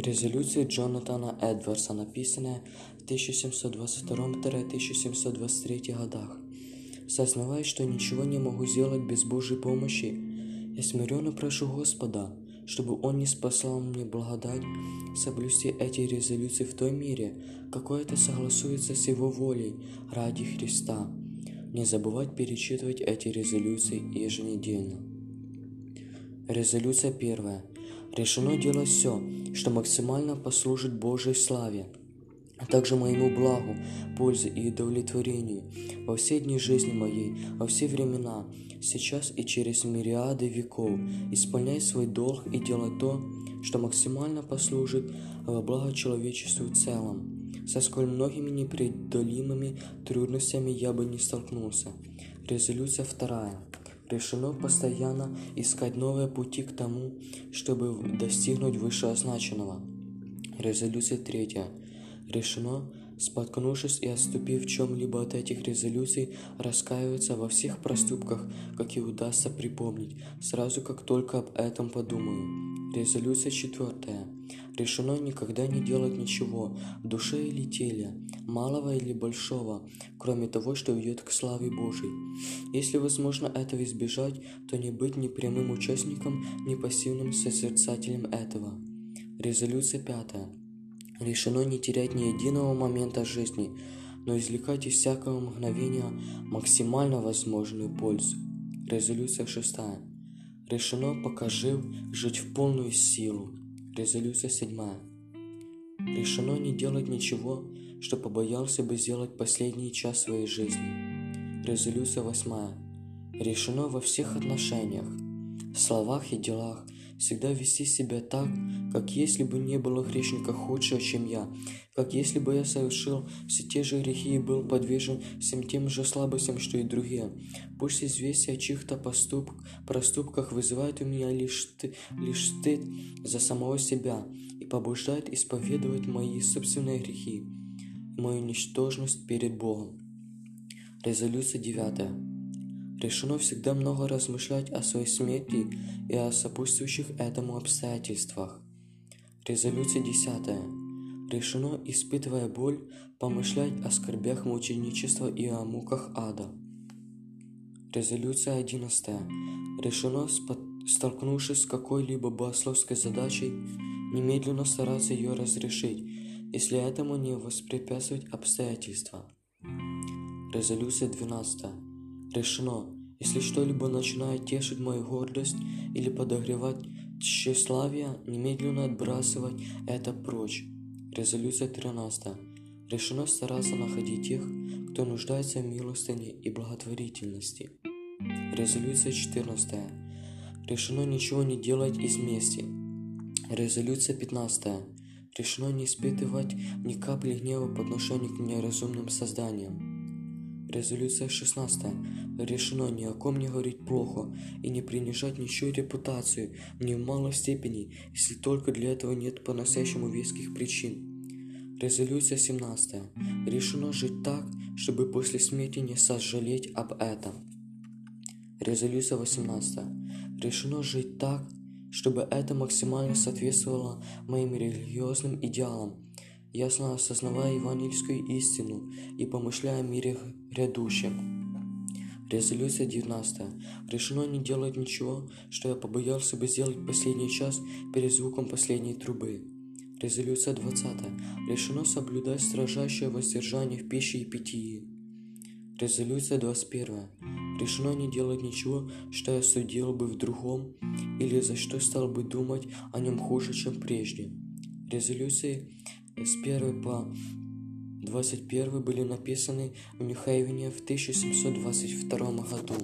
Резолюция Джонатана Эдвардса, написанная в 1722-1723 годах. Сознавая, что ничего не могу сделать без Божьей помощи, я смиренно прошу Господа, чтобы Он не спасал мне благодать соблюсти эти резолюции в той мере, какой это согласуется с Его волей ради Христа. Не забывать перечитывать эти резолюции еженедельно. Резолюция первая. Решено делать все, что максимально послужит Божьей славе, а также моему благу, пользе и удовлетворению во все дни жизни моей, во все времена, сейчас и через мириады веков, исполнять свой долг и делать то, что максимально послужит во благо человечеству в целом, со сколь многими непреодолимыми трудностями я бы не столкнулся. Резолюция вторая решено постоянно искать новые пути к тому, чтобы достигнуть вышеозначенного. Резолюция третья. Решено, споткнувшись и отступив в чем-либо от этих резолюций, раскаиваться во всех проступках, какие удастся припомнить, сразу как только об этом подумаю. Резолюция четвертая. Решено никогда не делать ничего, в душе или теле, малого или большого, кроме того, что ведет к славе Божией. Если возможно этого избежать, то не быть ни прямым участником, ни пассивным созерцателем этого. Резолюция пятая. Решено не терять ни единого момента жизни, но извлекать из всякого мгновения максимально возможную пользу. Резолюция шестая. Решено, пока жив, жить в полную силу. Резолюция седьмая. Решено не делать ничего, что побоялся бы сделать последний час своей жизни. Резолюция восьмая. Решено во всех отношениях, словах и делах всегда вести себя так, как если бы не было грешника худшего, чем я, как если бы я совершил все те же грехи и был подвержен всем тем же слабостям, что и другие. Пусть известие о чьих-то поступ... проступках вызывает у меня лишь, ты... лишь стыд за самого себя и побуждает исповедовать мои собственные грехи мою ничтожность перед Богом. Резолюция девятая. Решено всегда много размышлять о своей смерти и о сопутствующих этому обстоятельствах. Резолюция 10. Решено, испытывая боль, помышлять о скорбях мученичества и о муках ада. Резолюция 11. Решено, столкнувшись с какой-либо богословской задачей, немедленно стараться ее разрешить, если этому не воспрепятствовать обстоятельства. Резолюция 12. Решено, если что-либо начинает тешить мою гордость или подогревать тщеславие, немедленно отбрасывать это прочь. Резолюция 13. Решено стараться находить тех, кто нуждается в милостыне и благотворительности. Резолюция 14. Решено ничего не делать из мести. Резолюция 15. Решено не испытывать ни капли гнева по отношению к неразумным созданиям. Резолюция 16. Решено ни о ком не говорить плохо и не принижать ничью репутацию ни в малой степени, если только для этого нет по-настоящему веских причин. Резолюция 17. Решено жить так, чтобы после смерти не сожалеть об этом. Резолюция 18. Решено жить так, чтобы это максимально соответствовало моим религиозным идеалам ясно осознавая евангельскую истину и помышляя о мире грядущем. Резолюция 19. Решено не делать ничего, что я побоялся бы сделать последний час перед звуком последней трубы. Резолюция 20. Решено соблюдать строжайшее воздержание в пище и питье. Резолюция 21. Решено не делать ничего, что я судил бы в другом, или за что стал бы думать о нем хуже, чем прежде. Резолюции с 1 по 21 были написаны в Нью-Хейвене в 1722 году.